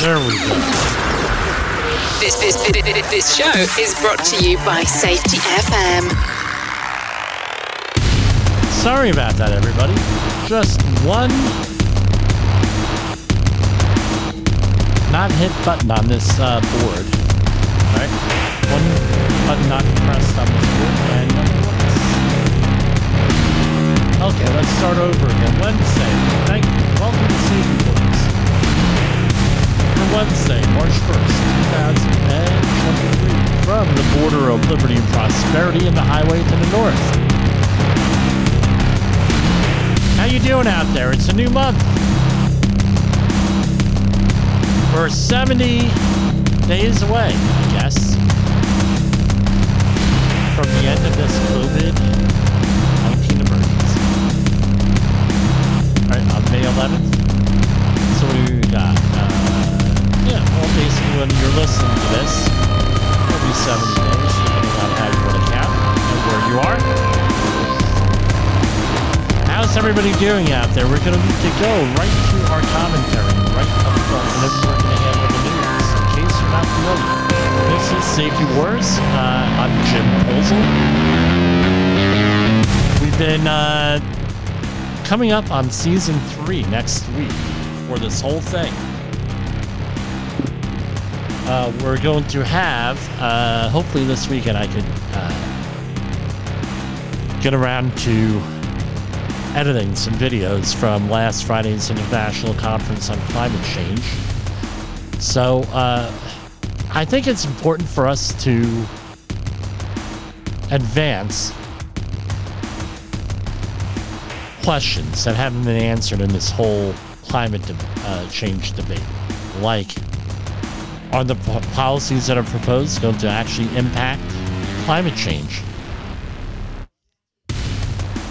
There we go. This, this, this, show is brought to you by Safety FM. Sorry about that, everybody. Just one not hit button on this uh, board. All right, one button not pressed on this board, and okay, let's start over again. Wednesday. Thank you. Welcome to. For Wednesday, March 1st, 2023, from the border of liberty and prosperity and the highway to the north. How you doing out there? It's a new month. We're 70 days away, I guess, from the end of this COVID-19 emergency. All right, on May 11th. Well, when you're listening to this, it'll be 70 days, depending on how you want to count and where you are. How's everybody doing out there? We're going to go right to our commentary, right up front, and then we're going to handle the news. In case you're not familiar, this is Safety Wars. Uh, I'm Jim Polzel. We've been uh, coming up on season three next week for this whole thing. Uh, we're going to have, uh, hopefully this weekend, I could uh, get around to editing some videos from last Friday's International Conference on Climate Change. So uh, I think it's important for us to advance questions that haven't been answered in this whole climate de- uh, change debate. Like, are the policies that are proposed going to actually impact climate change?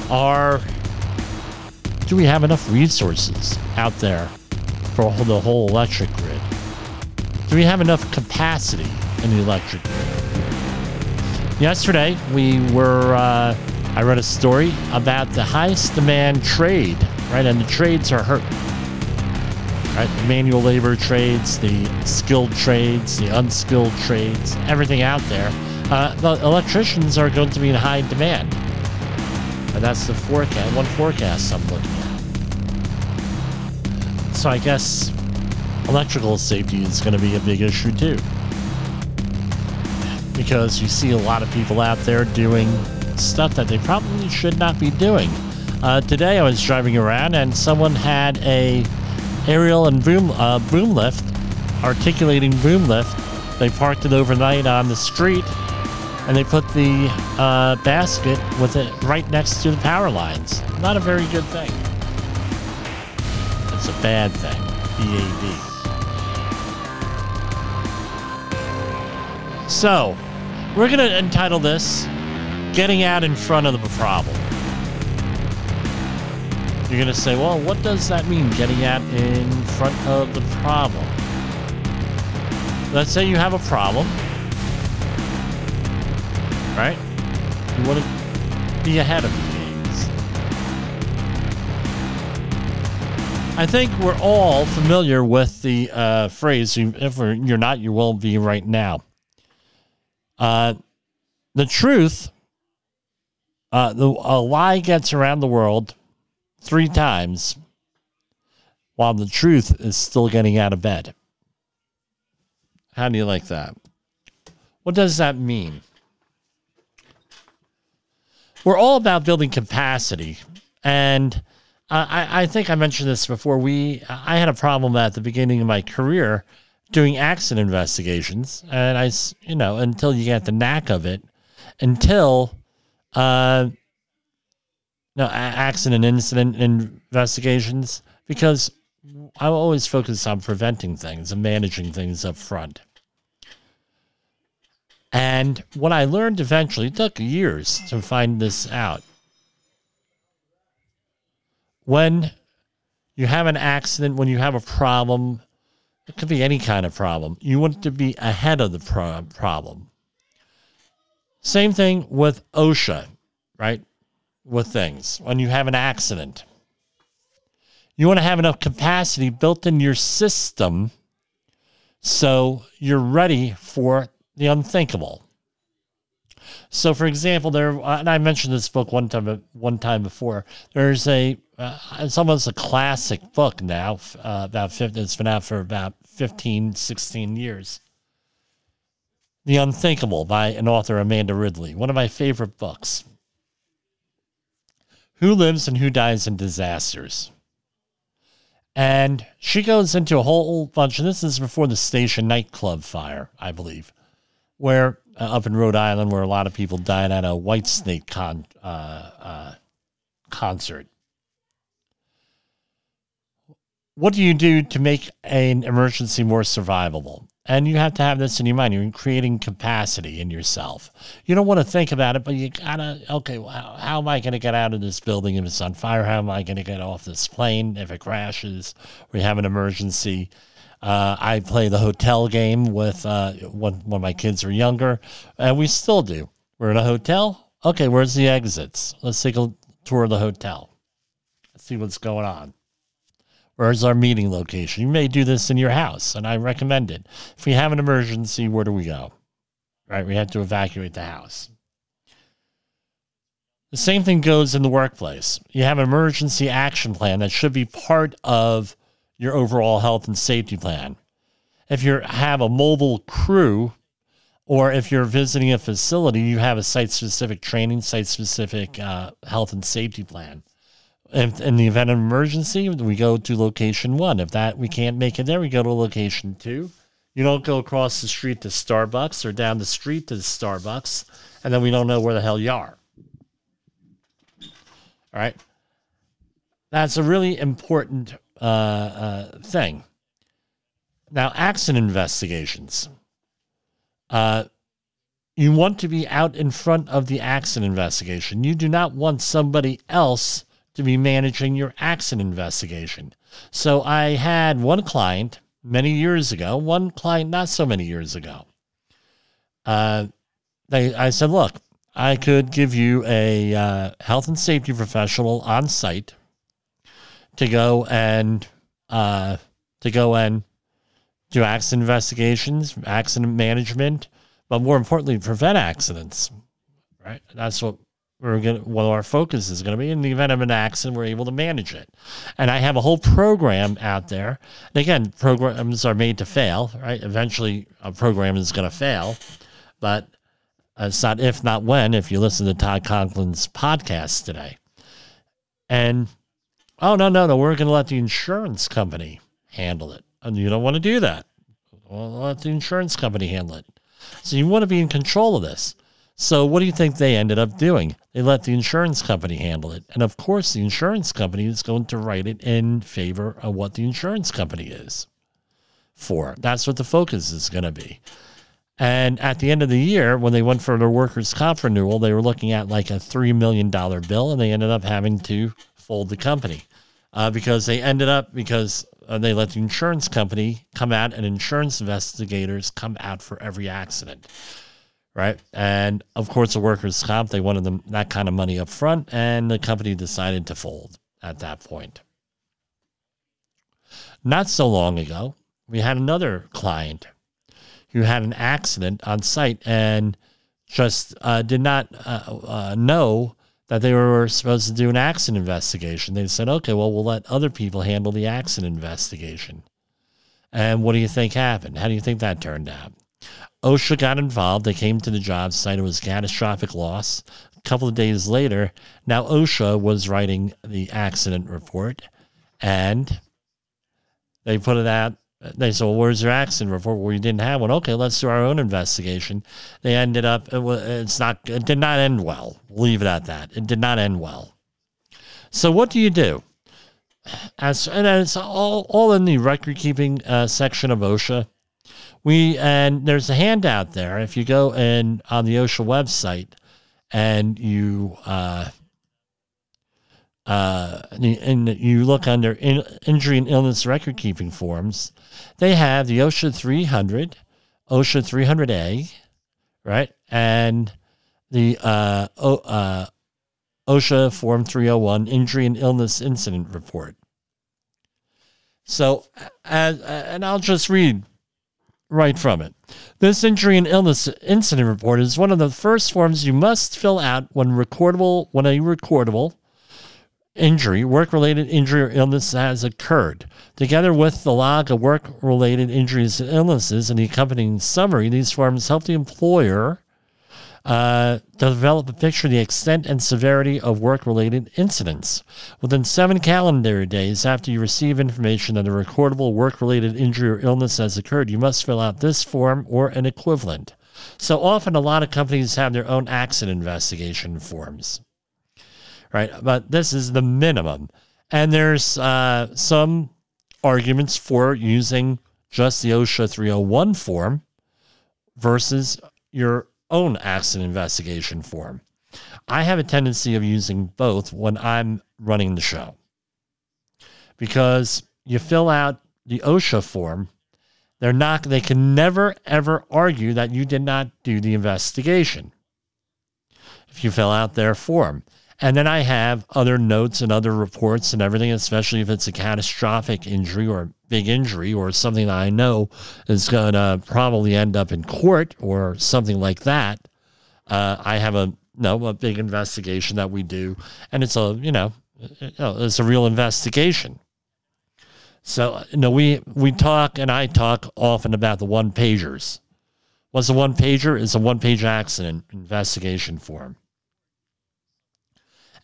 Are do we have enough resources out there for the whole electric grid? Do we have enough capacity in the electric grid? Yesterday, we were, uh, I read a story about the highest demand trade, right? And the trades are hurting, right? The manual labor trades, the skilled trades, the unskilled trades, everything out there. Uh, the electricians are going to be in high demand. And that's the forecast, one forecast I'm looking at. So I guess electrical safety is going to be a big issue too. Because you see a lot of people out there doing stuff that they probably should not be doing. Uh, today I was driving around and someone had a aerial and boom uh, boom lift, articulating boom lift. They parked it overnight on the street and they put the uh, basket with it right next to the power lines. Not a very good thing. It's a bad thing. BAD. So, we're going to entitle this Getting Out in Front of the Problem. You're going to say, well, what does that mean, getting at in front of the problem? Let's say you have a problem, right? You want to be ahead of things. I think we're all familiar with the uh, phrase, if you're not, you will be right now. Uh, the truth, uh, the, a lie gets around the world three times while the truth is still getting out of bed. How do you like that? What does that mean? We're all about building capacity. And uh, I, I think I mentioned this before. We I had a problem at the beginning of my career doing accident investigations. And I, you know, until you get the knack of it, until uh, no accident incident investigations because I always focus on preventing things and managing things up front. And what I learned eventually took years to find this out. When you have an accident, when you have a problem, it could be any kind of problem. You want to be ahead of the pro- problem. Same thing with OSHA, right? With things. When you have an accident, you want to have enough capacity built in your system So you're ready for the unthinkable. So, for example, there, and I mentioned this book one time, one time before. There's a, uh, it's almost a classic book now. Uh, about 50, it's been out for about 15, 16 years. The Unthinkable by an author, Amanda Ripley. One of my favorite books. Who lives and who dies in disasters? And she goes into a whole bunch, and this is before the station nightclub fire, I believe, where uh, up in Rhode Island, where a lot of people died at a Whitesnake con, uh, uh, concert. What do you do to make an emergency more survivable? And you have to have this in your mind. You're creating capacity in yourself. You don't want to think about it, but you gotta, okay, well, how, how am I going to get out of this building if it's on fire? How am I going to get off this plane if it crashes? We have an emergency. Uh, I play the hotel game with uh, when, when my kids were younger, and we still do. We're in a hotel. Okay, where's the exits? Let's take a tour of the hotel. Let's see what's going on. Where's our meeting location? You may do this in your house, and I recommend it. If we have an emergency, where do we go? Right? We have to evacuate the house. The same thing goes in the workplace. You have an emergency action plan that should be part of your overall health and safety plan. If you have a mobile crew, or if you're visiting a facility, you have a site specific training, site specific uh, health and safety plan. If, in the event of emergency, we go to location one. If that we can't make it there, we go to location two. You don't go across the street to Starbucks or down the street to the Starbucks, and then we don't know where the hell you are. All right. That's a really important uh, uh, thing. Now, accident investigations. Uh, you want to be out in front of the accident investigation. You do not want somebody else to be managing your accident investigation. So I had one client many years ago, one client not so many years ago. Uh, they, I said, look, I could give you a uh, health and safety professional on site to go and uh, to go and do accident investigations, accident management, but more importantly, prevent accidents. Right? That's what we're going what our focus is going to be in the event of an accident we're able to manage it. And i have a whole program out there. And again programs are made to fail right? Eventually a program is going to fail. But it's not if not when if you listen to todd conklin's podcast today. And oh no no no we're going to let the insurance company handle it. And you don't want to do that. Well, let the insurance company handle it. So you want to be in control of this so, what do you think they ended up doing? They let the insurance company handle it. And of course, the insurance company is going to write it in favor of what the insurance company is for. That's what the focus is going to be. And at the end of the year, when they went for their workers' comp renewal, they were looking at like a $3 million bill, and they ended up having to fold the company uh, because they ended up, because uh, they let the insurance company come out and insurance investigators come out for every accident right? And of course, the workers' comp, they wanted them that kind of money up front, and the company decided to fold at that point. Not so long ago, we had another client who had an accident on site and just uh, did not uh, uh, know that they were supposed to do an accident investigation. They said, okay, well, we'll let other people handle the accident investigation. And what do you think happened? How do you think that turned out? OSHA got involved. They came to the job site. It was catastrophic loss. A couple of days later, now OSHA was writing the accident report, and they put it out. They said, "Well, where's your accident report?" Well, we didn't have one. Okay, let's do our own investigation. They ended up. It it's not. It did not end well. leave it at that. It did not end well. So, what do you do? As and it's all all in the record keeping uh, section of OSHA we and there's a handout there. If you go and on the OSHA website and you uh, uh, and you look under in, injury and illness record keeping forms, they have the OSHA 300, OSHA 300A, right, and the uh, o, uh, OSHA Form 301 Injury and Illness Incident Report. So, as, and I'll just read right from it. This injury and illness incident report is one of the first forms you must fill out when recordable when a recordable injury, work related injury or illness has occurred. Together with the log of work related injuries and illnesses and the accompanying summary, these forms help the employer uh, to develop a picture of the extent and severity of work related incidents. Within seven calendar days after you receive information that a recordable work related injury or illness has occurred, you must fill out this form or an equivalent. So often, a lot of companies have their own accident investigation forms right? But this is the minimum. And there's uh, some arguments for using just the OSHA 301 form versus your own accident investigation form. I have a tendency of using both when I'm running the show because you fill out the OSHA form. They're not, they can never ever argue that you did not do the investigation if you fill out their form. And then I have other notes and other reports and everything, especially if it's a catastrophic injury or big injury or something that I know is going to probably end up in court or something like that. Uh, I have a no a big investigation that we do, and it's a you know it's a real investigation. So you know we we talk and I talk often about the one pagers. What's a one pager? It's a one page accident investigation form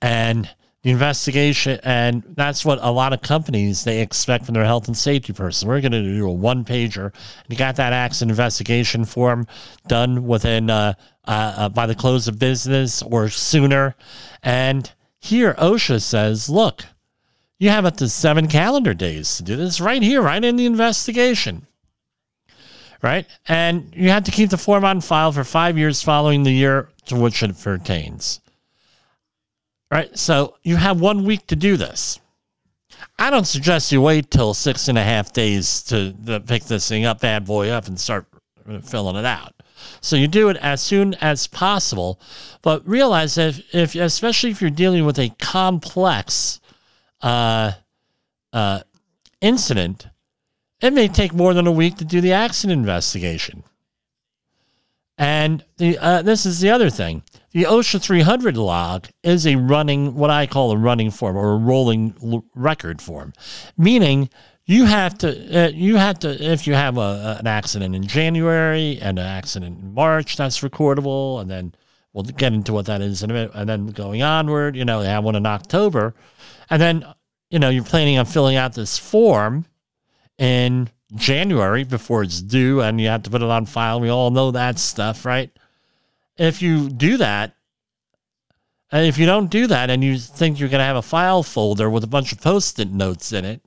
and the investigation and that's what a lot of companies they expect from their health and safety person. We're going to do a one pager you got that accident investigation form done within uh, uh, uh, by the close of business or sooner. And here osha says look you have up to seven calendar days to do this right here right in the investigation. Right? And you have to keep the form on file for five years following the year to which it pertains right? So you have one week to do this. I don't suggest you wait till six and a half days to, pick this thing up, bad boy up, and start filling it out. So you do it as soon as possible, but realize that if, if especially if you're dealing with a complex uh, uh, incident, it may take more than a week to do the accident investigation. And the uh, this is the other thing. The OSHA 300 log is a running, what I call a running form or a rolling l- record form, meaning you have to, uh, you have to, if you have a, an accident in January and an accident in March, that's recordable, and then we'll get into what that is in a minute, and then going onward, you know, they have one in October, and then you know you're planning on filling out this form in January before it's due, and you have to put it on file. We all know that stuff, right? If you do that, and if you don't do that and you think you're going to have a file folder with a bunch of post-it notes in it,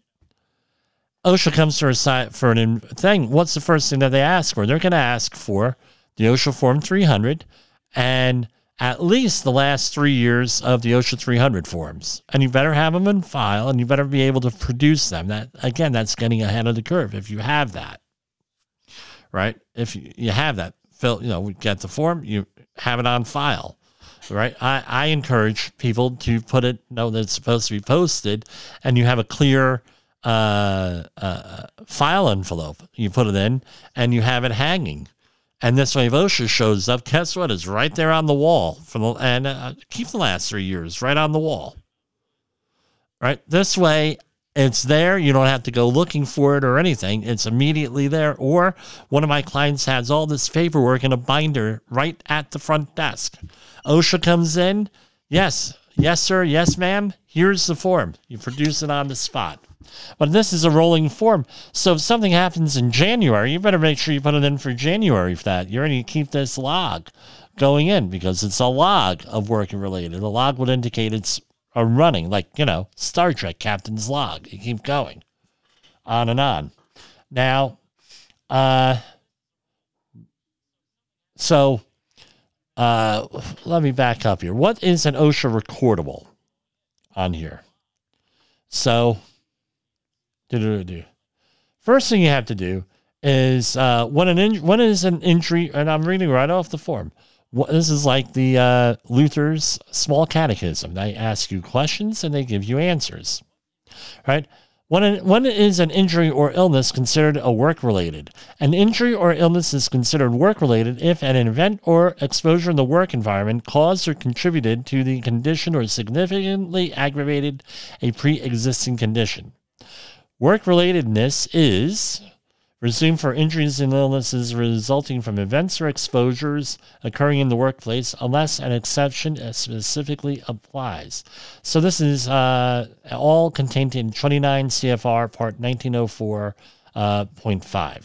OSHA comes to a site for an thing. What's the first thing that they ask for? They're going to ask for the OSHA Form 300 and at least the last three years of the OSHA 300 forms. And you better have them in file and you better be able to produce them. That Again, that's getting ahead of the curve if you have that, right? If you have that, fill, you know, we get the form, you have it on file right? I, I encourage people to put it, know that it's supposed to be posted, and you have a clear uh, uh, file envelope. You put it in, and you have it hanging. And this way, if OSHA shows up, guess what? It's right there on the wall. From the, and uh, keep the last three years right on the wall. Right? This way, it's there. You don't have to go looking for it or anything. It's immediately there. Or one of my clients has all this paperwork in a binder right at the front desk. OSHA comes in. Yes, yes, sir. Yes, ma'am. Here's the form. You produce it on the spot. But this is a rolling form. So if something happens in January, you better make sure you put it in for January for that. You're going to keep this log going in because it's a log of work related. The log would indicate it's are running, like, you know, Star Trek Captain's Log. You keep going on and on. Now, uh, so uh, let me back up here. What is an OSHA recordable on here? So, first thing you have to do is uh, when an in- when is an injury, and I'm reading right off the form this is like the uh, Luther's small catechism. They ask you questions and they give you answers, right? When, when is an injury or illness considered a work related? An injury or illness is considered work related if an event or exposure in the work environment caused or contributed to the condition or significantly aggravated a pre existing condition. Work relatedness is resumed for injuries and illnesses resulting from events or exposures occurring in the workplace unless an exception specifically applies. So this is uh, all contained in 29 CFR Part 1904.5. Uh,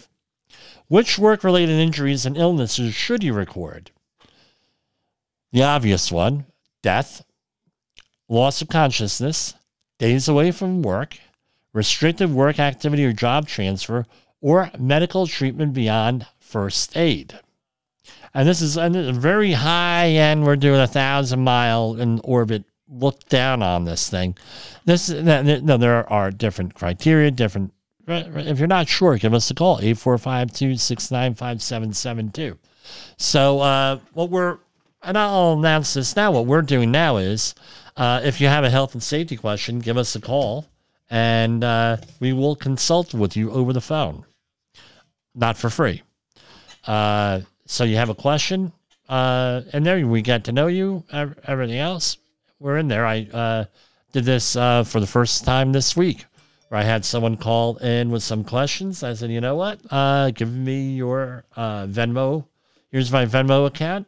Which work related injuries and illnesses should you record? The obvious one death, loss of consciousness, days away from work, restricted work activity or job transfer, or medical treatment beyond first aid. And this is a very high end. We're doing a thousand mile in orbit look down on this thing. This no, there are different criteria, different. If you're not sure, give us a call 845-269-5772. So uh, what we're and I'll announce this now. What we're doing now is, uh, if you have a health and safety question, give us a call, and uh, we will consult with you over the phone not for free. Uh, so you have a question, uh, and there we get to know you. Everything else, we're in there. I uh, did this uh, for the first time this week, where I had someone call in with some questions. I said, you know what? Uh, give me your uh, Venmo. Here's my Venmo account.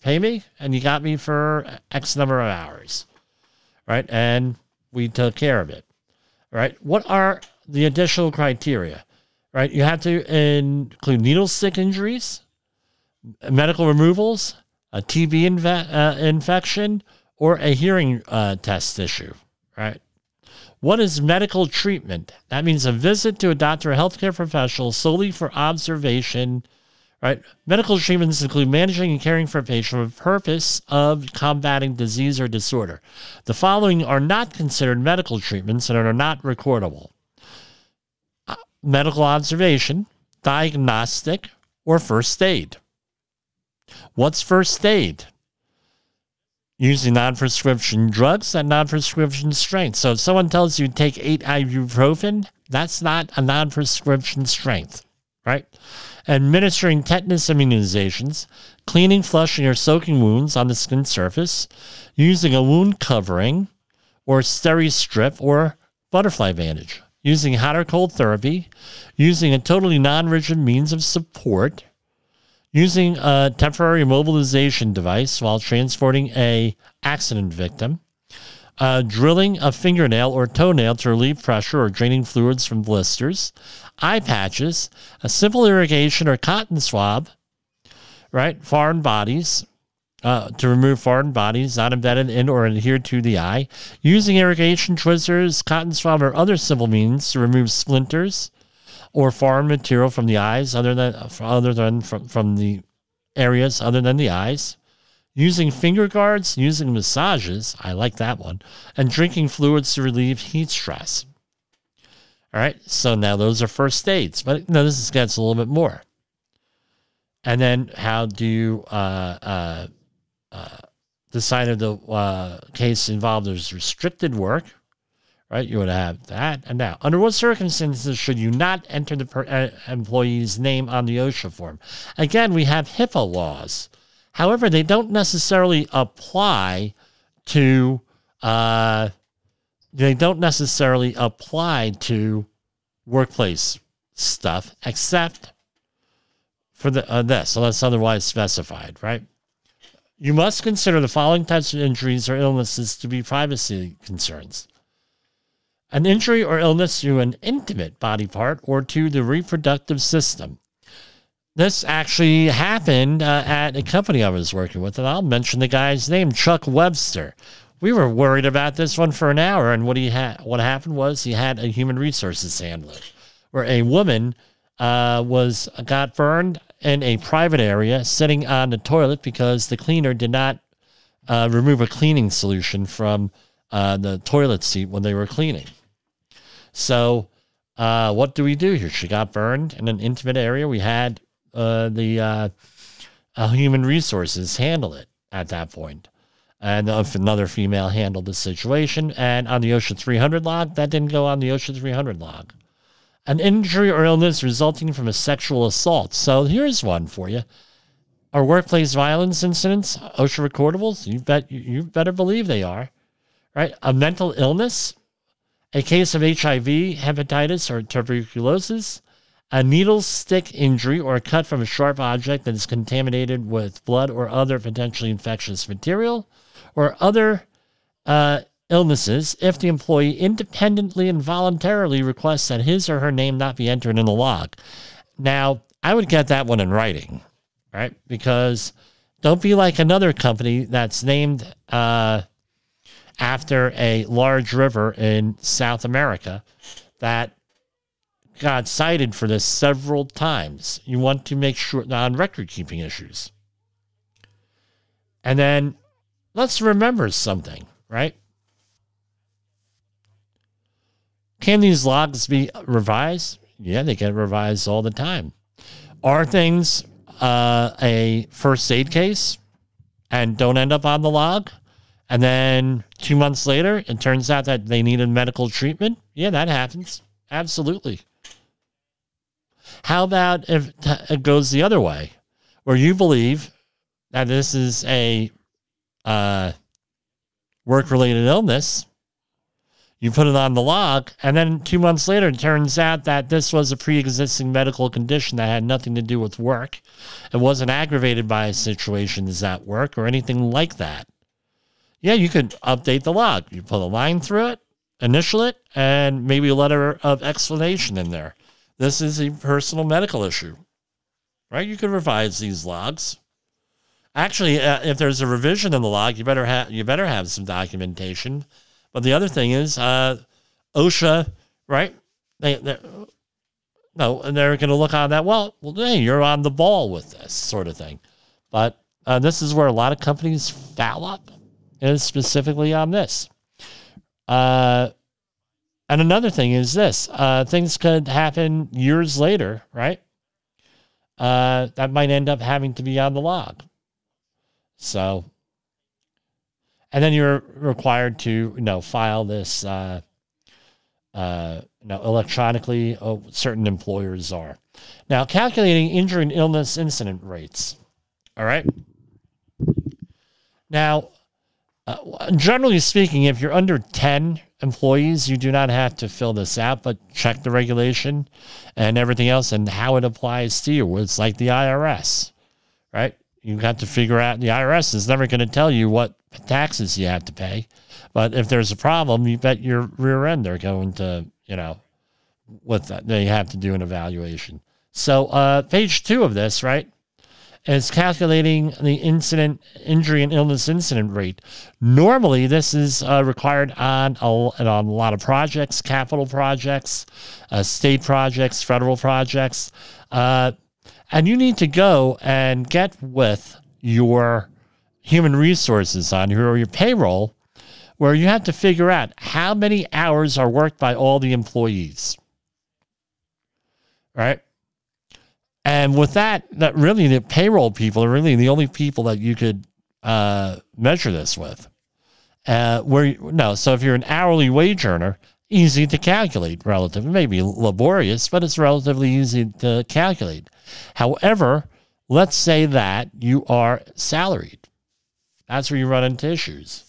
Pay me, and you got me for X number of hours, right? And we took care of it, right? What are the additional criteria? Right? You have to include needle stick injuries, medical removals, a TB inve- uh, infection, or a hearing uh, test issue, right? What is medical treatment? That means a visit to a doctor or healthcare professional solely for observation, right? Medical treatments include managing and caring for a patient for the purpose of combating disease or disorder. The following are not considered medical treatments and are not recordable medical observation, diagnostic, or first aid. What's first aid? Using non prescription drugs at non prescription strength. So if someone tells you take eight ibuprofen, that's not a non prescription strength, right? Administering tetanus immunizations, cleaning, flushing, or soaking wounds on the skin surface, using a wound covering or steri strip or butterfly bandage using hot or cold therapy, using a totally non rigid means of support, using a temporary mobilization device while transporting a accident victim, uh, drilling a fingernail or toenail to relieve pressure or draining fluids from blisters, eye patches, a simple irrigation or cotton swab, right? Foreign bodies, uh, to remove foreign bodies not embedded in or adhered to the eye, using irrigation tweezers, cotton swab, or other simple means to remove splinters or foreign material from the eyes other than other than from, from the areas other than the eyes, using finger guards, using massages, I like that one, and drinking fluids to relieve heat stress. All right, so now those are first aids, but no, this gets a little bit more. And then how do you uh, uh, the side of the uh, case involved is restricted work, right? You would have that. And now, under what circumstances should you not enter the per- uh, employee's name on the OSHA form? Again, we have HIPAA laws. However, they don't necessarily apply to. Uh, they don't necessarily apply to workplace stuff, except for the uh, this, unless otherwise specified, right? You must consider the following types of injuries or illnesses to be privacy concerns an injury or illness to an intimate body part or to the reproductive system. This actually happened uh, at a company I was working with, and I'll mention the guy's name, Chuck Webster. We were worried about this one for an hour, and what he had, what happened was he had a human resources handler, where a woman uh, was got burned in a private area sitting on the toilet because the cleaner did not uh, remove a cleaning solution from uh, the toilet seat when they were cleaning. So, uh, what do we do here? She got burned in an intimate area. We had uh, the uh, uh, human resources handle it at that point. and another female handled the situation. And on the OSHA 300 log, that didn't go on the OSHA 300 log. An injury or illness resulting from a sexual assault. So here's one for you. Are workplace violence incidents OSHA recordables? You bet you better believe they are. Right? A mental illness, a case of HIV, hepatitis, or tuberculosis, a needle stick injury or a cut from a sharp object that is contaminated with blood or other potentially infectious material, or other uh, illnesses if the employee independently and voluntarily requests that his or her name not be entered in the log. Now, I would get that one in writing, right? Because don't be like another company that's named uh, after a large river in South America that got cited for this several times. You want to make sure on record keeping issues. And then let's remember something, right? Can these logs be revised? Yeah, they get revised all the time. Are things uh, a first aid case and don't end up on the log? And then two months later, it turns out that they needed medical treatment? Yeah, that happens. Absolutely. How about if it goes the other way, where you believe that this is a uh, work related illness? You put it on the log, and then two months later, it turns out that this was a pre existing medical condition that had nothing to do with work. It wasn't aggravated by situations at work or anything like that. Yeah, you could update the log. You put a line through it, initial it, and maybe a letter of explanation in there. This is a personal medical issue, right? You can revise these logs. Actually, uh, if there's a revision in the log, you better have you better have some documentation. But the other thing is, uh, OSHA, right? They, no, and they're going to look on that. Well, well, hey, you're on the ball with this sort of thing. But uh, this is where a lot of companies foul up, is specifically on this. Uh, and another thing is this uh, things could happen years later, right? Uh, that might end up having to be on the log. So, and then you're required to, you know, file this, uh, uh, you know, electronically. Oh, certain employers are now calculating injury and illness incident rates. All right. Now, uh, generally speaking, if you're under 10 employees, you do not have to fill this out, but check the regulation and everything else and how it applies to you. It's like the IRS, right? You have got to figure out the IRS is never going to tell you what taxes you have to pay. But if there's a problem, you bet your rear end they're going to, you know, with that, they have to do an evaluation. So, uh, page two of this, right? is calculating the incident, injury, and illness incident rate. Normally, this is uh, required on a, on a lot of projects, capital projects, uh, state projects, federal projects. Uh, and you need to go and get with your human resources on your, your payroll, where you have to figure out how many hours are worked by all the employees. Right? And with that, that really the payroll people are really the only people that you could uh, measure this with. Uh, where no, so if you're an hourly wage earner, easy to calculate, relatively maybe laborious, but it's relatively easy to calculate. However, let's say that you are salaried. That's where you run into issues.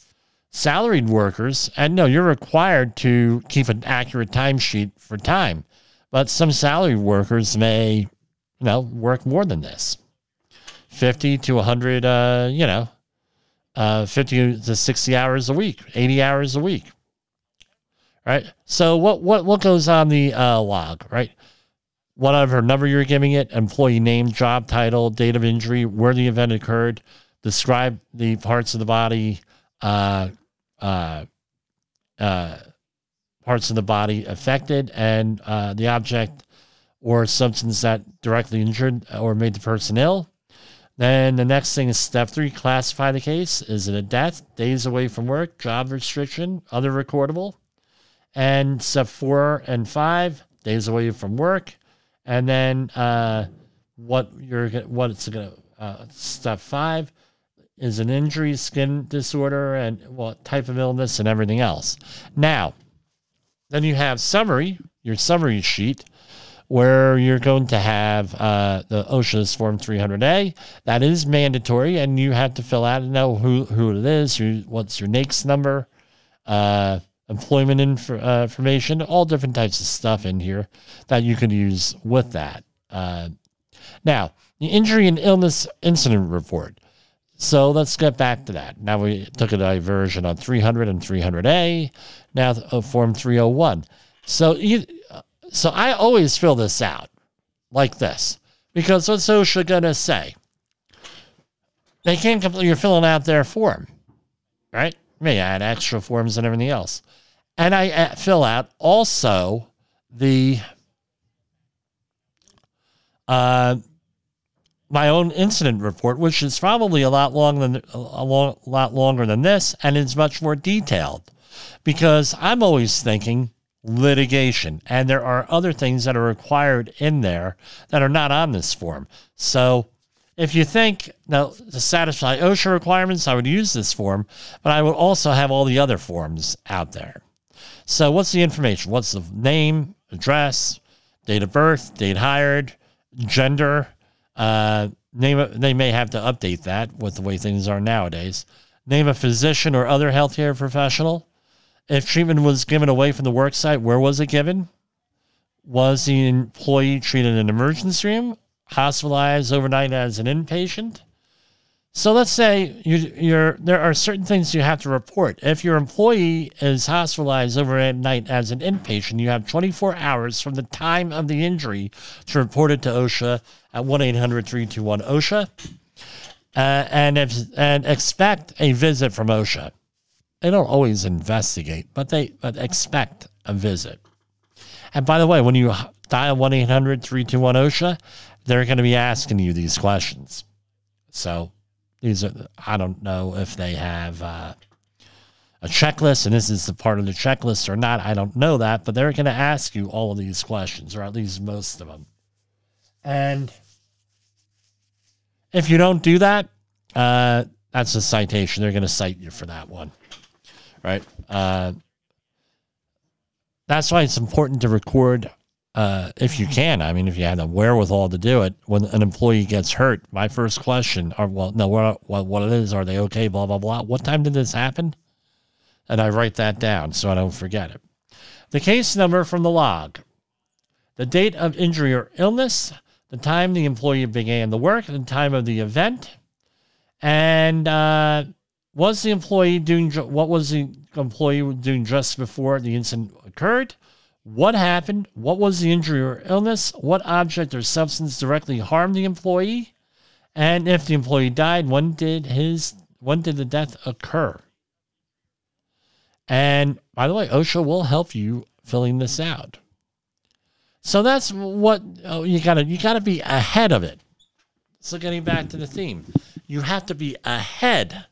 Salaried workers, and no, you're required to keep an accurate timesheet for time, but some salaried workers may you know, work more than this 50 to 100, uh, you know, uh, 50 to 60 hours a week, 80 hours a week. Right. So what, what, what goes on the uh, log, right? Whatever number you're giving it, employee name, job title, date of injury, where the event occurred, describe the parts of the body, uh, uh, uh, parts of the body affected, and uh, the object or substance that directly injured or made the person ill. Then the next thing is step three classify the case. Is it a death, days away from work, job restriction, other recordable? And step four and five, days away from work. And then uh, what you're what it's to, uh, step five, is an injury, skin disorder, and what type of illness and everything else. Now, then you have summary, your summary sheet, where you're going to have uh, the OSHA's Form 300A. That is mandatory, and you have to fill out and know who, who it is, who, what's your NAICS number, uh, employment inf- uh, information, all different types of stuff in here that you can use with that. Uh, now, the injury and illness incident report. So let's get back to that. Now we took a diversion on 300 and 300A. Now uh, Form 301. So you, so I always fill this out like this because what's OSHA gonna say? They can't complete. You're filling out their form, right? May add extra forms and everything else, and I uh, fill out also the uh, my own incident report, which is probably a lot longer than a long, lot longer than this, and is much more detailed, because I'm always thinking litigation, and there are other things that are required in there that are not on this form. So, if you think now to satisfy OSHA requirements, I would use this form, but I would also have all the other forms out there. So, what's the information? What's the name, address, date of birth, date hired, gender? Uh, name. They may have to update that with the way things are nowadays. Name a physician or other healthcare professional. If treatment was given away from the work site, where was it given? Was the employee treated in an emergency room, hospitalized overnight as an inpatient? So let's say you, are there are certain things you have to report. If your employee is hospitalized overnight as an inpatient, you have 24 hours from the time of the injury to report it to OSHA at 1 800 321 OSHA uh, and, if, and expect a visit from OSHA. They don't always investigate, but they but expect a visit. And by the way, when you dial 1 800 321 OSHA, they're going to be asking you these questions. So these are, I don't know if they have uh, a checklist and this is the part of the checklist or not. I don't know that, but they're going to ask you all of these questions, or at least most of them. And if you don't do that, uh, that's a citation. They're going to cite you for that one, right? Uh, that's why it's important to record uh, if you can, I mean, if you have the wherewithal to do it, when an employee gets hurt, my first question, or well, no, what, what, what it is, are they okay? Blah blah blah. What time did this happen? And I write that down so I don't forget it. The case number from the log, the date of injury or illness, the time the employee began the work, the time of the event, and uh, was the employee doing what was the employee doing just before the incident occurred? What happened, what was the injury or illness, what object or substance directly harmed the employee, and if the employee died, when did his when did the death occur? And by the way, OSHA will help you filling this out. So that's what oh, you gotta you gotta be ahead of it. So getting back to the theme, you have to be ahead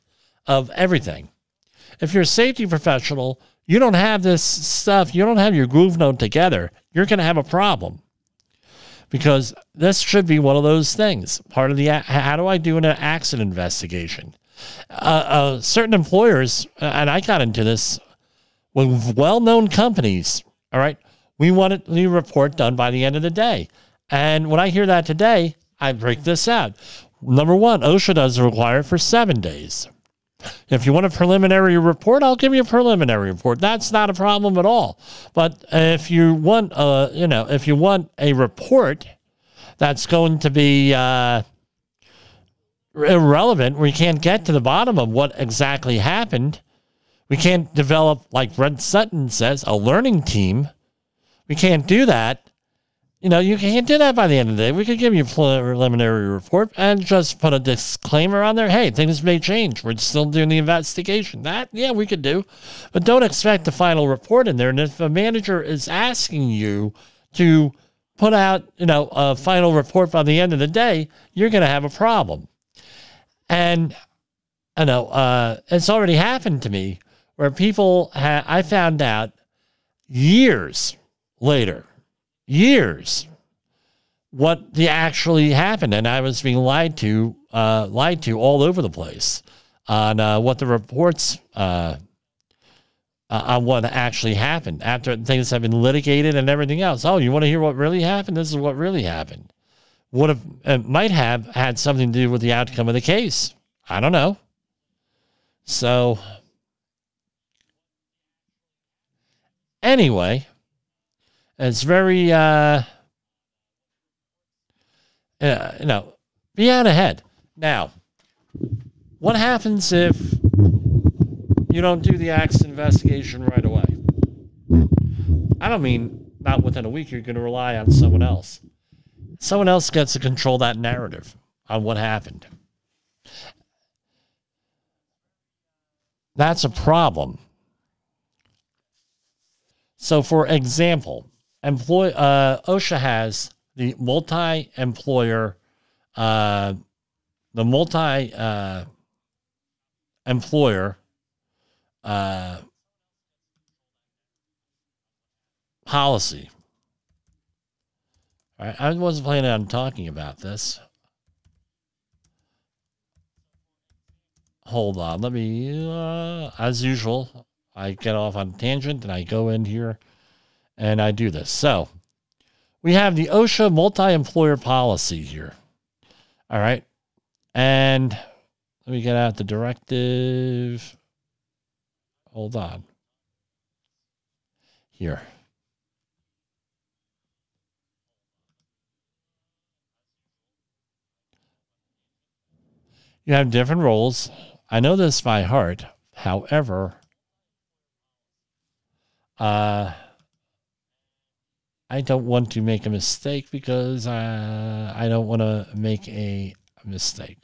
of everything. If you're a safety professional, you don't have this stuff, you don't have your groove note together, you're going to have a problem. Because this should be one of those things. Part of the how do I do an accident investigation? Uh, uh, certain employers, and I got into this with well known companies, all right, we want the report done by the end of the day. And when I hear that today, I break this out. Number one, OSHA does require for seven days. If you want a preliminary report, I'll give you a preliminary report. That's not a problem at all. But if you want, uh, you know, if you want a report that's going to be uh, irrelevant, we can't get to the bottom of what exactly happened. We can't develop, like Brent Sutton says, a learning team. We can't do that you know, you can't do that by the end of the day. We could give you a preliminary report and just put a disclaimer on there. Hey, things may change. We're still doing the investigation. That, yeah, we could do. But don't expect the final report in there. And if a manager is asking you to put out, you know, a final report by the end of the day, you're going to have a problem. And I know uh, it's already happened to me where people, ha- I found out years later years what the actually happened, and I was being lied to, uh, lied to all over the place on uh, what the reports uh, uh, on what actually happened after things have been litigated and everything else. Oh, you want to hear what really happened? This is what really happened. Would have it might have had something to do with the outcome of the case. I don't know. So anyway, it's very uh, uh you know, be out ahead. Now, what happens if you don't do the acts investigation right away? I don't mean not within a week, you're going to rely on someone else. Someone else gets to control that narrative on what happened. That's a problem. So, for example, employ uh, OSHA has the multi-employer, uh, the multi uh, employer uh, policy. I wasn't planning on talking about this. Hold on, let me. Uh, as usual, I get off on tangent and I go in here and I do this. So we have the OSHA multi-employer policy here. All right, and let me get out the directive. Hold on. Here. You have different roles. I know this by heart. However, uh, I don't want to make a mistake because uh, I don't want to make a mistake.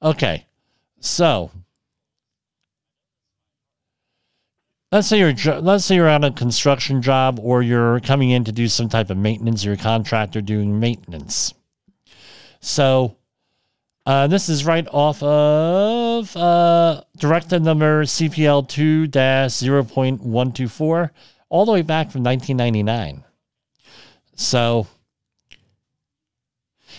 Okay, so let's say you're let's say you're on a construction job or you're coming in to do some type of maintenance. You're a contractor doing maintenance. So uh, this is right off of uh, directive number CPL two 0.124, all the way back from 1999. So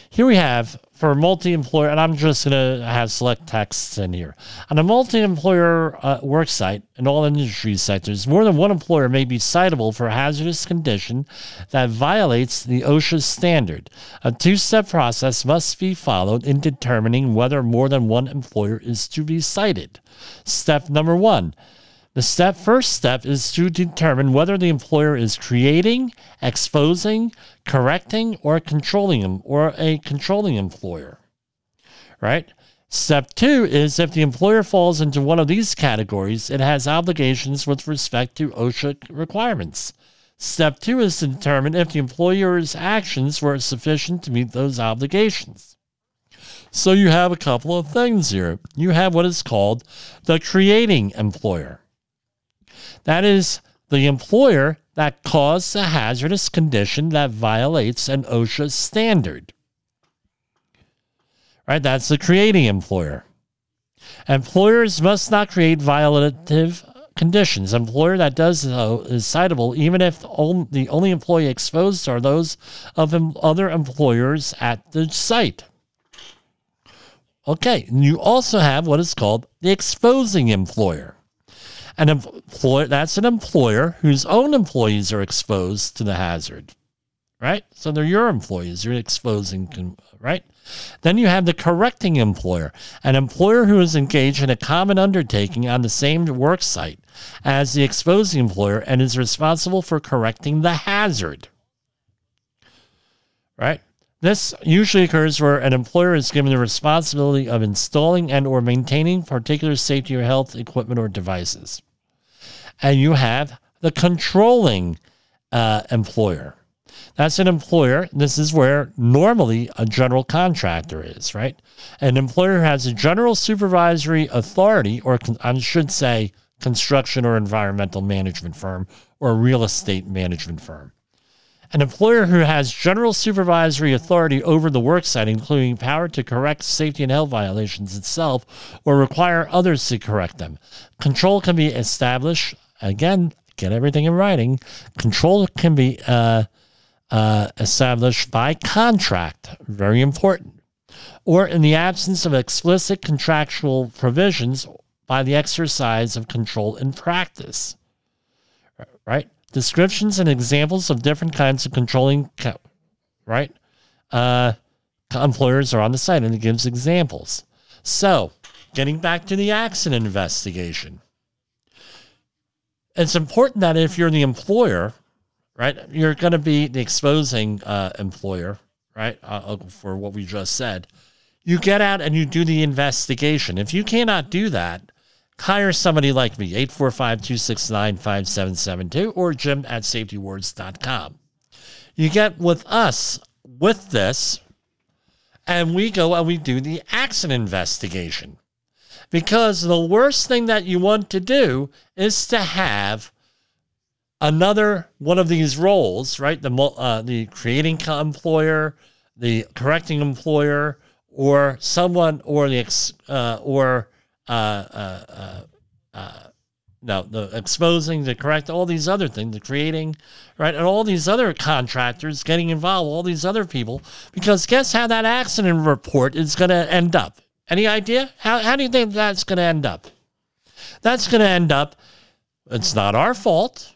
here we have for a multi-employer, and I'm just going to have select texts in here. On a multi-employer uh, work site in all industry sectors, more than one employer may be citable for a hazardous condition that violates the OSHA standard. A two-step process must be followed in determining whether more than one employer is to be cited. Step number one the step first step is to determine whether the employer is creating, exposing, correcting, or controlling them, or a controlling employer. Right? Step two is if the employer falls into one of these categories, it has obligations with respect to OSHA requirements. Step two is to determine if the employer's actions were sufficient to meet those obligations. So you have a couple of things here. You have what is called the creating employer. That is the employer that caused a hazardous condition that violates an OSHA standard. Right? That's the creating employer. Employers must not create violative conditions. Employer that does so is citable even if the only employee exposed are those of other employers at the site. Okay, and you also have what is called the exposing employer. An employer that's an employer whose own employees are exposed to the hazard, right? So they're your employees. You're exposing, right? Then you have the correcting employer, an employer who is engaged in a common undertaking on the same work site as the exposing employer and is responsible for correcting the hazard. Right? This usually occurs where an employer is given the responsibility of installing and or maintaining particular safety or health equipment or devices. And you have the controlling uh, employer. That's an employer. This is where normally a general contractor is, right? An employer has a general supervisory authority, or I should say, construction or environmental management firm or real estate management firm An employer who has general supervisory authority over the worksite, including power to correct safety and health violations itself or require others to correct them. Control can be established. Again, get everything in writing. Control can be uh, uh, established by contract. Very important. Or in the absence of explicit contractual provisions by the exercise of control in practice. Right? descriptions and examples of different kinds of controlling, right? Uh, employers are on the site and it gives examples. So, getting back to the accident investigation, it's important that if you're the employer, right, you're going to be the exposing uh, employer, right, uh, for what we just said. You get out and you do the investigation. If you cannot do that, hire somebody like me, 845 269 5772 or jim at safetywars.com. You get with us with this, and we go and we do the accident investigation. Because the worst thing that you want to do is to have another one of these roles, right? The uh, the creating employer, the correcting employer, or someone, or the ex, uh, or uh, uh, uh, no, the exposing, the correct, all these other things, the creating, right, and all these other contractors getting involved, all these other people, because guess how that accident report is going to end up? Any idea? How, how do you think that's going to end up? That's going to end up, it's not our fault.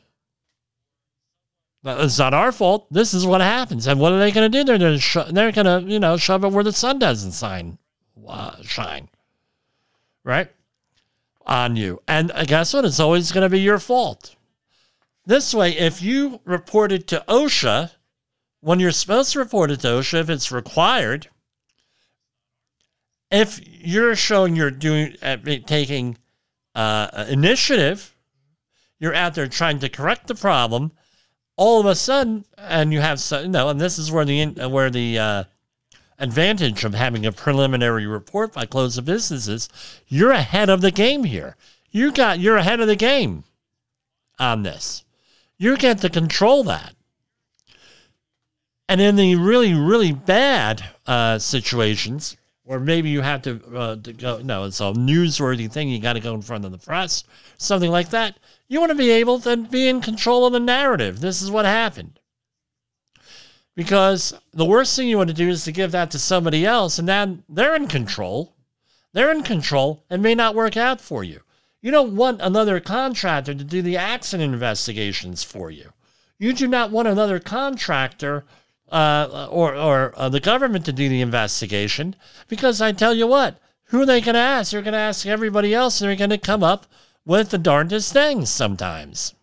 It's not our fault. This is what happens. And what are they going to do? They're going to, they're going to, you know, shove it where the sun doesn't shine. Uh, shine right? On you. And guess what? It's always going to be your fault. This way, if you report it to OSHA, when you're supposed to report it to OSHA, if it's required, if you're showing you're doing uh, taking uh, initiative, you're out there trying to correct the problem. All of a sudden, and you have so, you know, and this is where the where the uh, advantage of having a preliminary report by close of businesses, you're ahead of the game here. You got you're ahead of the game on this. You get to control that. And in the really, really bad uh, situations, or maybe you have to, uh, to go, no, it's a newsworthy thing, you got to go in front of the press, something like that. You want to be able to be in control of the narrative. This is what happened because the worst thing you want to do is to give that to somebody else and then they're in control. They're in control and may not work out for you. You don't want another contractor to do the accident investigations for you. You do not want another contractor uh, or, or uh, the government to do the investigation because I tell you what, who are they going to ask? They're going to ask everybody else and they're going to come up with the darndest things sometimes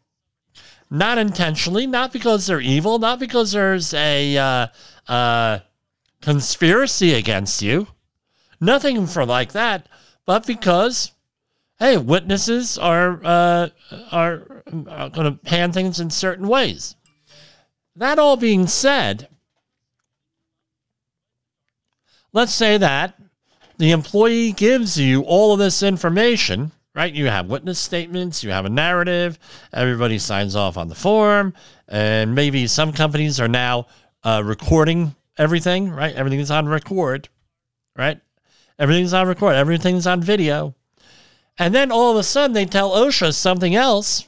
not intentionally, not because they're evil, not because there's a uh, uh, conspiracy against you, nothing for like that, but because hey, witnesses are uh, are, are going to pan things in certain ways. That all being said, let's say that the employee gives you all of this information right? You have witness statements, you have a narrative, everybody signs off on the form, and maybe some companies are now uh, recording everything, right? Everything's on record, right? Everything's on record, everything's on video. And then all of a sudden they tell OSHA something else.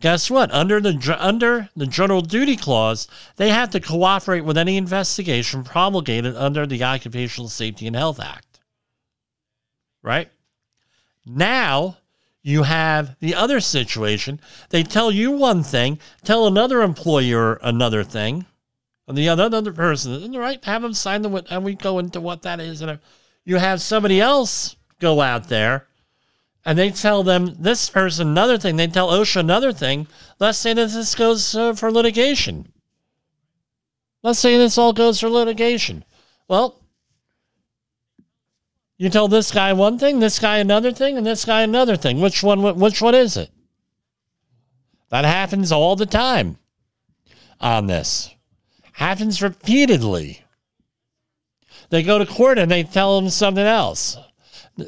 Guess what? Under the under the general duty clause, they have to cooperate with any investigation promulgated under the Occupational Safety and Health Act. Right? Now you have the other situation. They tell you one thing, tell another employer another thing, and the other, other person, right? Have them sign the, and we go into what that is. And uh, you have somebody else go out there and they tell them this person another thing. They tell OSHA another thing. Let's say that this goes uh, for litigation. Let's say this all goes for litigation. Well, you tell this guy one thing, this guy another thing, and this guy another thing. Which one? Which one is it? That happens all the time on this. Happens repeatedly. They go to court and they tell them something else.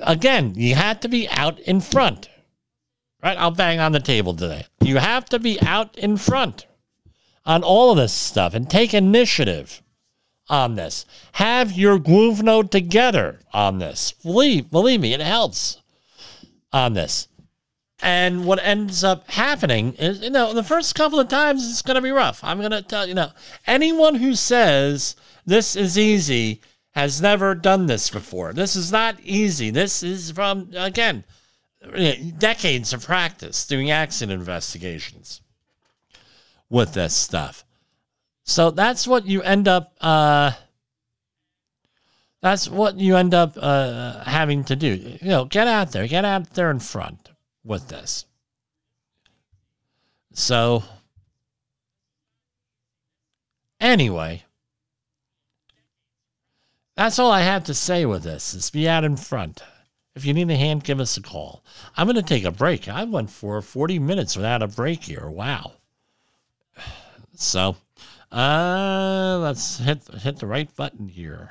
Again, you have to be out in front. Right? I'll bang on the table today. You have to be out in front on all of this stuff and take initiative on this. Have your groove node together on this. Believe, believe me, it helps on this. And what ends up happening is, you know, the first couple of times it's going to be rough. I'm going to tell you know, anyone who says this is easy has never done this before. This is not easy. This is from, again, decades of practice doing accident investigations with this stuff. So that's what you end up. Uh, that's what you end up uh, having to do. You know, get out there, get out there in front with this. So, anyway, that's all I have to say with this. Is be out in front. If you need a hand, give us a call. I'm going to take a break. I went for 40 minutes without a break here. Wow. So, uh, let's hit hit the right button here.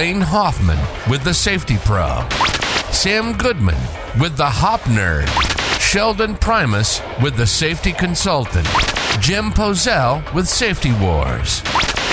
Blaine Hoffman with the Safety Pro, Sam Goodman with the Hop Nerd, Sheldon Primus with the Safety Consultant, Jim Pozell with Safety Wars,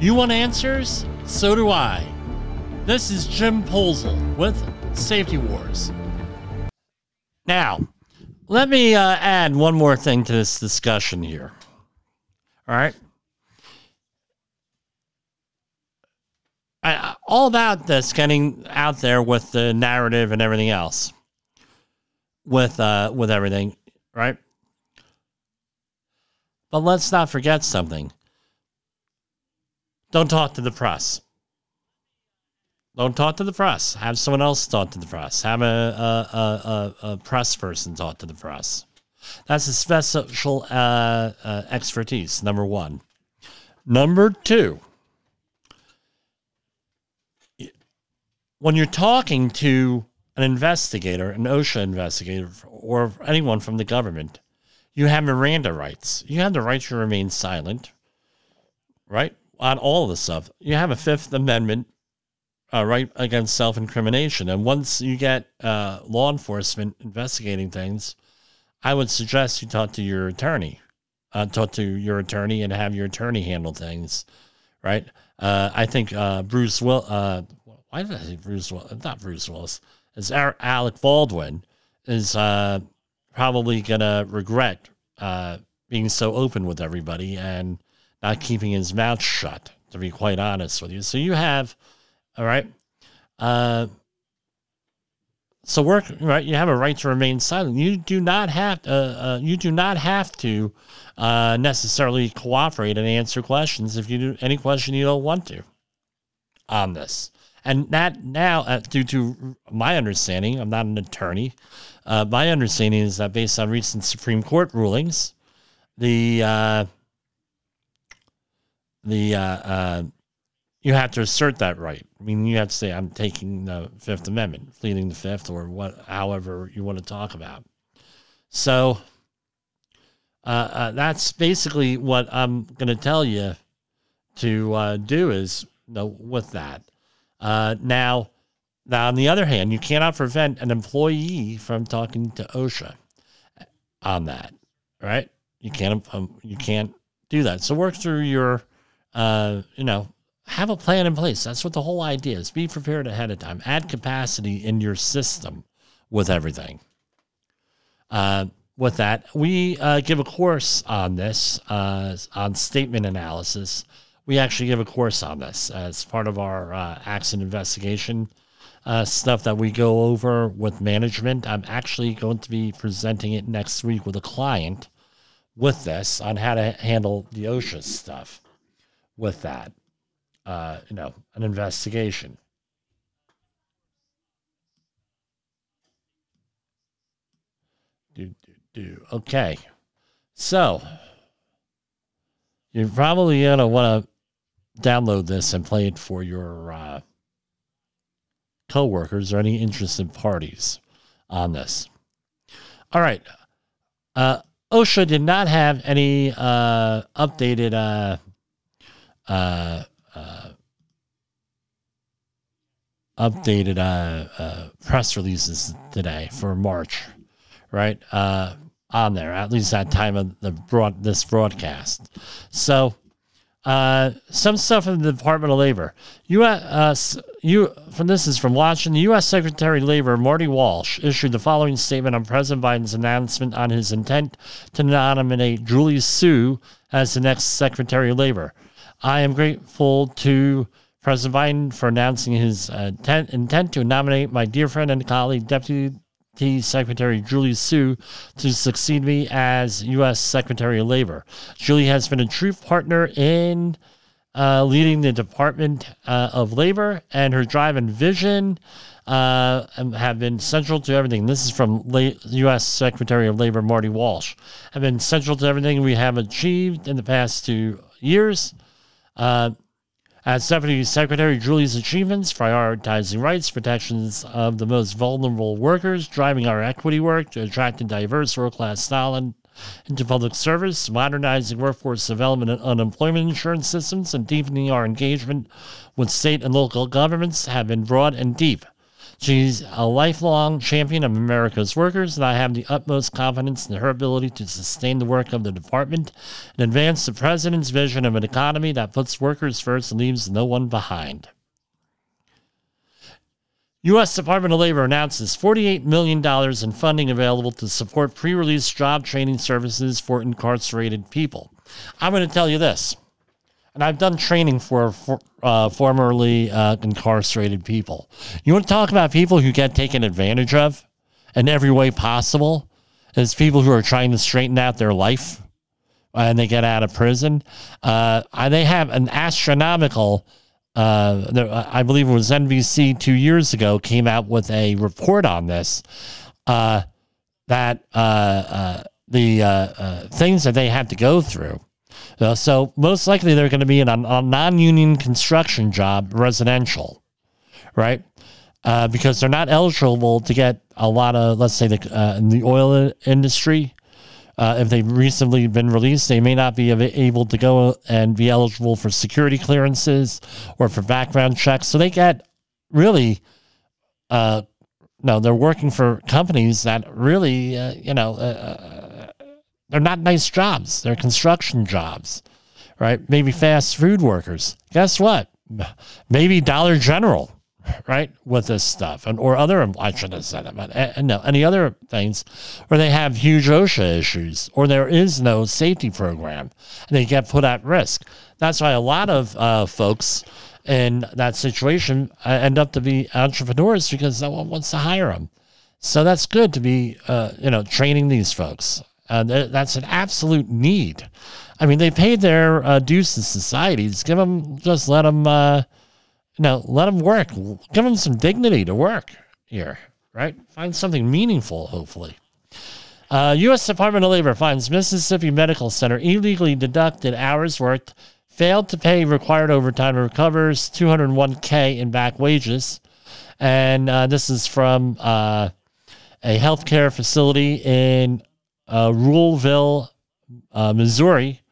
You want answers? So do I. This is Jim Pozell with Safety Wars. Now, let me uh, add one more thing to this discussion here. All right. I, all about this getting out there with the narrative and everything else, with uh, with everything, right? But let's not forget something. Don't talk to the press. Don't talk to the press. Have someone else talk to the press. Have a, a, a, a press person talk to the press. That's a special uh, uh, expertise, number one. Number two, when you're talking to an investigator, an OSHA investigator, or anyone from the government, you have Miranda rights. You have the right to remain silent, right? On all the stuff. You have a Fifth Amendment uh, right against self incrimination. And once you get uh, law enforcement investigating things, I would suggest you talk to your attorney. Uh, talk to your attorney and have your attorney handle things, right? Uh, I think uh, Bruce Will. Uh, why did I say Bruce Willis? Not Bruce Willis. It's Alec Baldwin is probably gonna regret being so open with everybody and not keeping his mouth shut. To be quite honest with you, so you have all right. Uh, so work right. You have a right to remain silent. You do not have uh, uh, you do not have to uh, necessarily cooperate and answer questions if you do any question you don't want to on this. And that now, uh, due to my understanding, I'm not an attorney. Uh, my understanding is that based on recent Supreme Court rulings, the uh, the uh, uh, you have to assert that right. I mean, you have to say, "I'm taking the Fifth Amendment, pleading the Fifth, or what, however you want to talk about." So uh, uh, that's basically what I'm going to tell you to uh, do. Is you know, with that. Uh, now, now on the other hand, you cannot prevent an employee from talking to OSHA on that, right? You can't um, you can't do that. So work through your, uh, you know, have a plan in place. That's what the whole idea is. Be prepared ahead of time. Add capacity in your system with everything. Uh, with that, we uh, give a course on this, uh, on statement analysis. We actually give a course on this as part of our uh, accident investigation uh, stuff that we go over with management. I'm actually going to be presenting it next week with a client with this on how to handle the OSHA stuff with that. Uh, you know, an investigation. Do, do, do. Okay. So, you're probably going to want to download this and play it for your uh, coworkers or any interested parties on this. All right. Uh, OSHA did not have any uh, updated uh, uh, uh updated uh, uh, press releases today for March, right? on there, at least that time of the broad this broadcast. So uh, some stuff in the Department of Labor. U.S. Uh, you from this is from Washington. The U.S. Secretary of Labor Marty Walsh issued the following statement on President Biden's announcement on his intent to nominate Julie Su as the next Secretary of Labor. I am grateful to President Biden for announcing his uh, intent, intent to nominate my dear friend and colleague, Deputy Secretary Julie Su to succeed me as U.S. Secretary of Labor. Julie has been a true partner in uh, leading the Department uh, of Labor, and her drive and vision uh, have been central to everything. This is from La- U.S. Secretary of Labor Marty Walsh. Have been central to everything we have achieved in the past two years. Uh, as Deputy Secretary, Julie's achievements, prioritizing rights, protections of the most vulnerable workers, driving our equity work to attract a diverse world class talent into public service, modernizing workforce development and unemployment insurance systems, and deepening our engagement with state and local governments have been broad and deep. She's a lifelong champion of America's workers, and I have the utmost confidence in her ability to sustain the work of the department and advance the president's vision of an economy that puts workers first and leaves no one behind. U.S. Department of Labor announces $48 million in funding available to support pre release job training services for incarcerated people. I'm going to tell you this and I've done training for, for uh, formerly uh, incarcerated people. You want to talk about people who get taken advantage of in every way possible? As people who are trying to straighten out their life and they get out of prison. Uh, they have an astronomical. Uh, I believe it was NBC two years ago came out with a report on this. Uh, that uh, the things that they had to go through uh, so most likely they're going to be in a, a non-union construction job, residential, right? Uh, because they're not eligible to get a lot of, let's say, the uh, in the oil industry. Uh, if they've recently been released, they may not be able to go and be eligible for security clearances or for background checks. So they get really, uh, no, they're working for companies that really, uh, you know, uh, they're not nice jobs. They're construction jobs, right? Maybe fast food workers. Guess what? Maybe Dollar General, right? With this stuff, and or other. I should have said it, but uh, no, any other things where they have huge OSHA issues, or there is no safety program, and they get put at risk. That's why a lot of uh, folks in that situation uh, end up to be entrepreneurs because no one wants to hire them. So that's good to be, uh, you know, training these folks. Uh, that's an absolute need. I mean, they paid their uh, dues to society. Just Give them, just let them, uh, you know, let them work. Give them some dignity to work here, right? Find something meaningful, hopefully. Uh, U.S. Department of Labor finds Mississippi Medical Center illegally deducted hours worked, failed to pay required overtime, and recovers 201K in back wages. And uh, this is from uh, a healthcare facility in uh, Ruleville, uh, Missouri,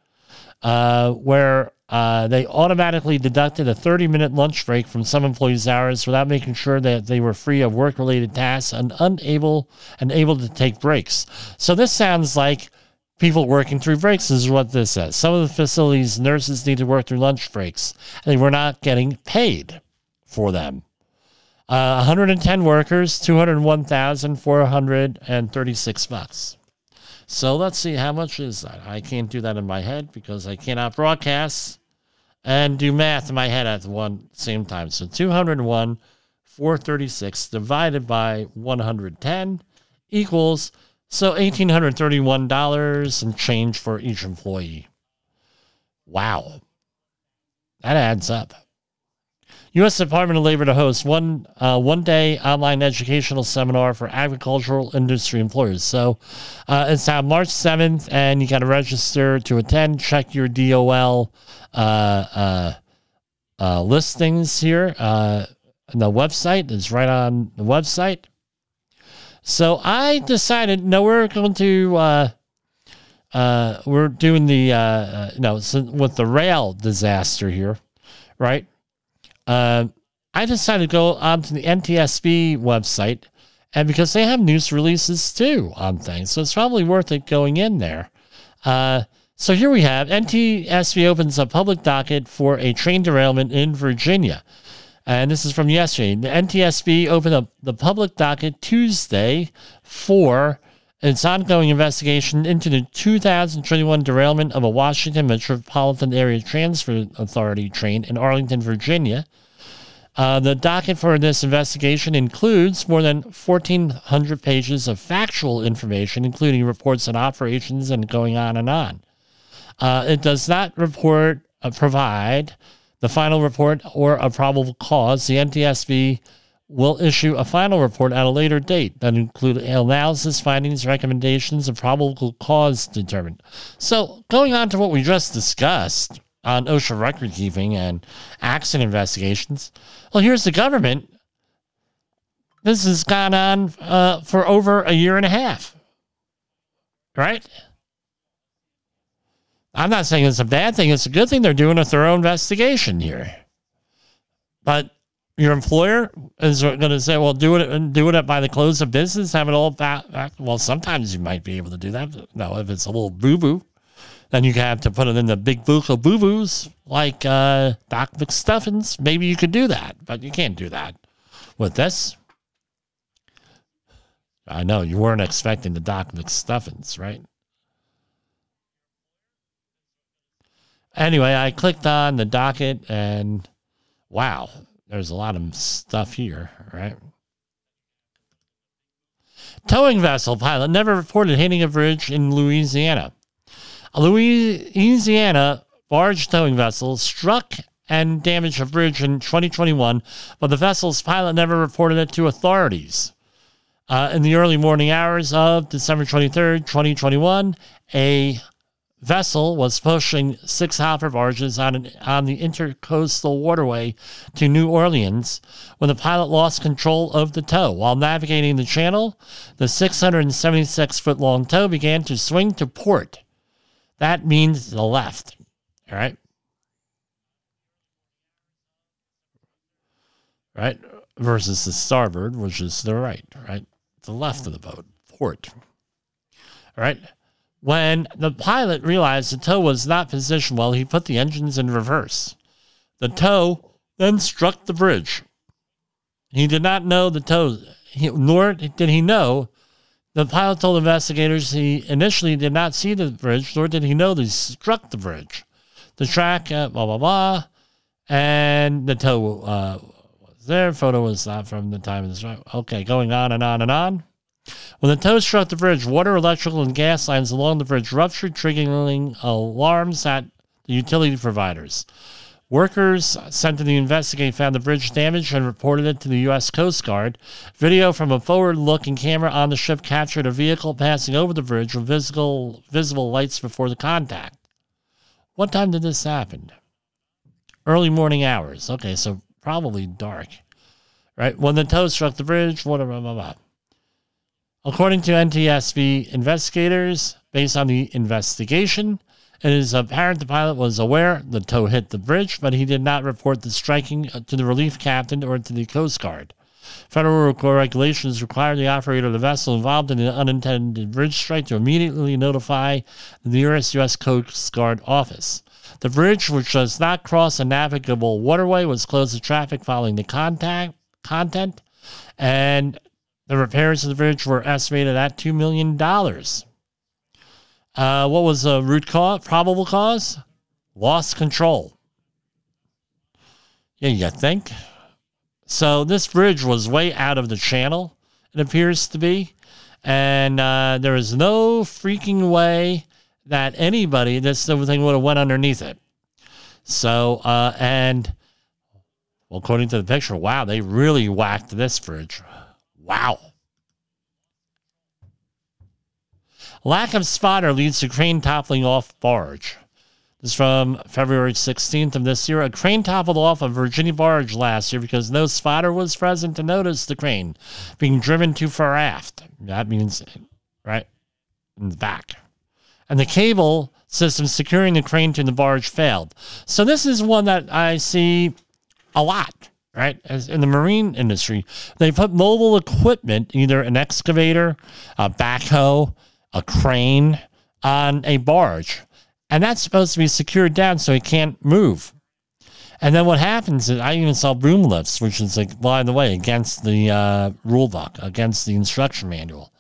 uh, where uh, they automatically deducted a 30 minute lunch break from some employees' hours without making sure that they were free of work related tasks and unable and able to take breaks. So this sounds like people working through breaks is what this says. Some of the facilities nurses need to work through lunch breaks and they were not getting paid for them. Uh, 110 workers, 201,436 bucks. So let's see how much is that. I can't do that in my head because I cannot broadcast and do math in my head at one same time. So 201 436 divided by 110 equals so $1831 and change for each employee. Wow. That adds up. U.S. Department of Labor to host one uh, one day online educational seminar for agricultural industry employers. So uh, it's on March 7th, and you got to register to attend. Check your DOL uh, uh, uh, listings here. Uh, the website is right on the website. So I decided, no, we're going to, uh, uh, we're doing the, uh, uh, no, with the rail disaster here, right? Uh, I decided to go onto the NTSB website, and because they have news releases too on things, so it's probably worth it going in there. Uh, so here we have NTSB opens a public docket for a train derailment in Virginia. And this is from yesterday. The NTSB opened up the public docket Tuesday for its ongoing investigation into the 2021 derailment of a Washington Metropolitan Area Transit Authority train in Arlington, Virginia. Uh, the docket for this investigation includes more than 1,400 pages of factual information, including reports on operations and going on and on. Uh, it does not report uh, provide the final report or a probable cause, the NTSB will issue a final report at a later date that include analysis, findings, recommendations, and probable cause determined. So, going on to what we just discussed on OSHA record keeping and accident investigations, well, here's the government. This has gone on uh, for over a year and a half, right? I'm not saying it's a bad thing. It's a good thing they're doing a thorough investigation here. But your employer is going to say, well, do it and do it by the close of business, have it all back. back. Well, sometimes you might be able to do that. No, if it's a little boo boo, then you have to put it in the big book of boo boos like uh, Doc McStuffins. Maybe you could do that, but you can't do that with this. I know you weren't expecting the Doc McStuffins, right? Anyway, I clicked on the docket and wow, there's a lot of stuff here, right? Towing vessel pilot never reported hitting a bridge in Louisiana. A Louisiana barge towing vessel struck and damaged a bridge in 2021, but the vessel's pilot never reported it to authorities. Uh, in the early morning hours of December 23rd, 2021, a vessel was pushing six hopper barges on, an, on the intercoastal waterway to New Orleans when the pilot lost control of the tow. While navigating the channel, the 676 foot long tow began to swing to port. That means the left. All right. Right? Versus the starboard, which is the right, right? The left of the boat, port. All right. When the pilot realized the tow was not positioned well, he put the engines in reverse. The tow then struck the bridge. He did not know the tow, he, nor did he know. The pilot told investigators he initially did not see the bridge, nor did he know they struck the bridge. The track, uh, blah, blah, blah, and the tow uh, was there. Photo was not from the time of the strike. Okay, going on and on and on. When the tow struck the bridge, water, electrical, and gas lines along the bridge ruptured, triggering alarms at the utility providers. Workers sent to the investigate found the bridge damaged and reported it to the U.S. Coast Guard. Video from a forward-looking camera on the ship captured a vehicle passing over the bridge with visible, visible lights before the contact. What time did this happen? Early morning hours. Okay, so probably dark. Right? When the tow struck the bridge, whatever, blah, blah, blah. According to NTSB investigators, based on the investigation, it is apparent the pilot was aware the tow hit the bridge, but he did not report the striking uh, to the relief captain or to the Coast Guard. Federal regulations require the operator of the vessel involved in an unintended bridge strike to immediately notify the nearest U.S. Coast Guard office. The bridge, which does not cross a navigable waterway, was closed to traffic following the contact content, and the repairs to the bridge were estimated at $2 million. Uh, what was the root cause? Probable cause? Lost control. Yeah, you think? So this bridge was way out of the channel, it appears to be. And uh, there is no freaking way that anybody, this thing would have went underneath it. So, uh, and well, according to the picture, wow, they really whacked this bridge. Wow. Lack of spotter leads to crane toppling off barge. This is from February 16th of this year. A crane toppled off a Virginia barge last year because no spotter was present to notice the crane being driven too far aft. That means right in the back. And the cable system securing the crane to the barge failed. So this is one that I see a lot, right? As in the marine industry, they put mobile equipment, either an excavator, a backhoe, a crane on a barge. And that's supposed to be secured down so it can't move. And then what happens is I even saw boom lifts, which is like, by the way, against the uh, rule book, against the instruction manual.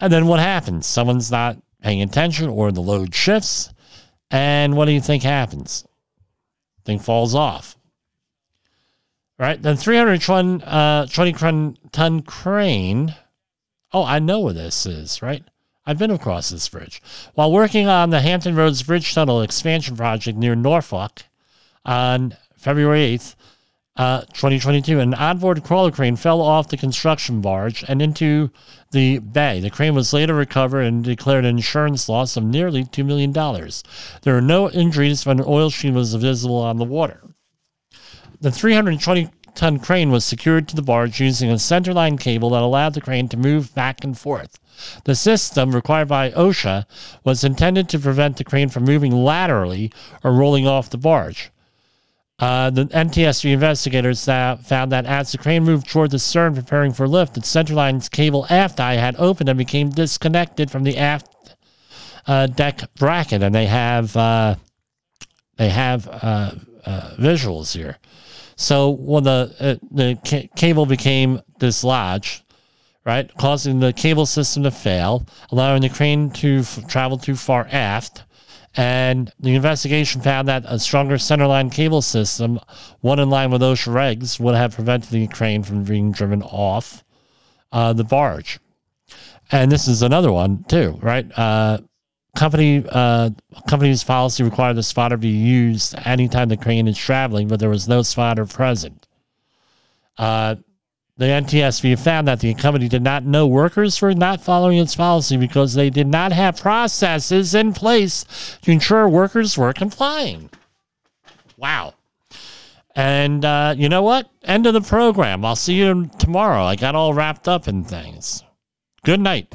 And then what happens? Someone's not paying attention or the load shifts. And what do you think happens? Thing falls off. Right? Then 320 uh, 20 ton crane. Oh, I know where this is, right? I've been across this bridge. While working on the Hampton Roads Bridge Tunnel expansion project near Norfolk on February 8th, uh, 2022, an onboard crawler crane fell off the construction barge and into the bay. The crane was later recovered and declared an insurance loss of nearly $2 million. There were no injuries when an oil sheen was visible on the water. The 320 ton crane was secured to the barge using a centerline cable that allowed the crane to move back and forth. The system, required by OSHA, was intended to prevent the crane from moving laterally or rolling off the barge. Uh, the NTSB investigators found that as the crane moved toward the stern preparing for lift, the centerline's cable aft eye had opened and became disconnected from the aft uh, deck bracket, and they have uh, they have uh, uh, visuals here. So when the uh, the ca- cable became dislodged, right, causing the cable system to fail, allowing the crane to f- travel too far aft. And the investigation found that a stronger centerline cable system, one in line with OSHA regs, would have prevented the crane from being driven off uh, the barge. And this is another one too, right? Uh, company uh, company's policy required the spotter to be used anytime the crane is traveling, but there was no spotter present. Uh, the NTSB found that the company did not know workers were not following its policy because they did not have processes in place to ensure workers were complying. Wow. And uh, you know what? End of the program. I'll see you tomorrow. I got all wrapped up in things. Good night.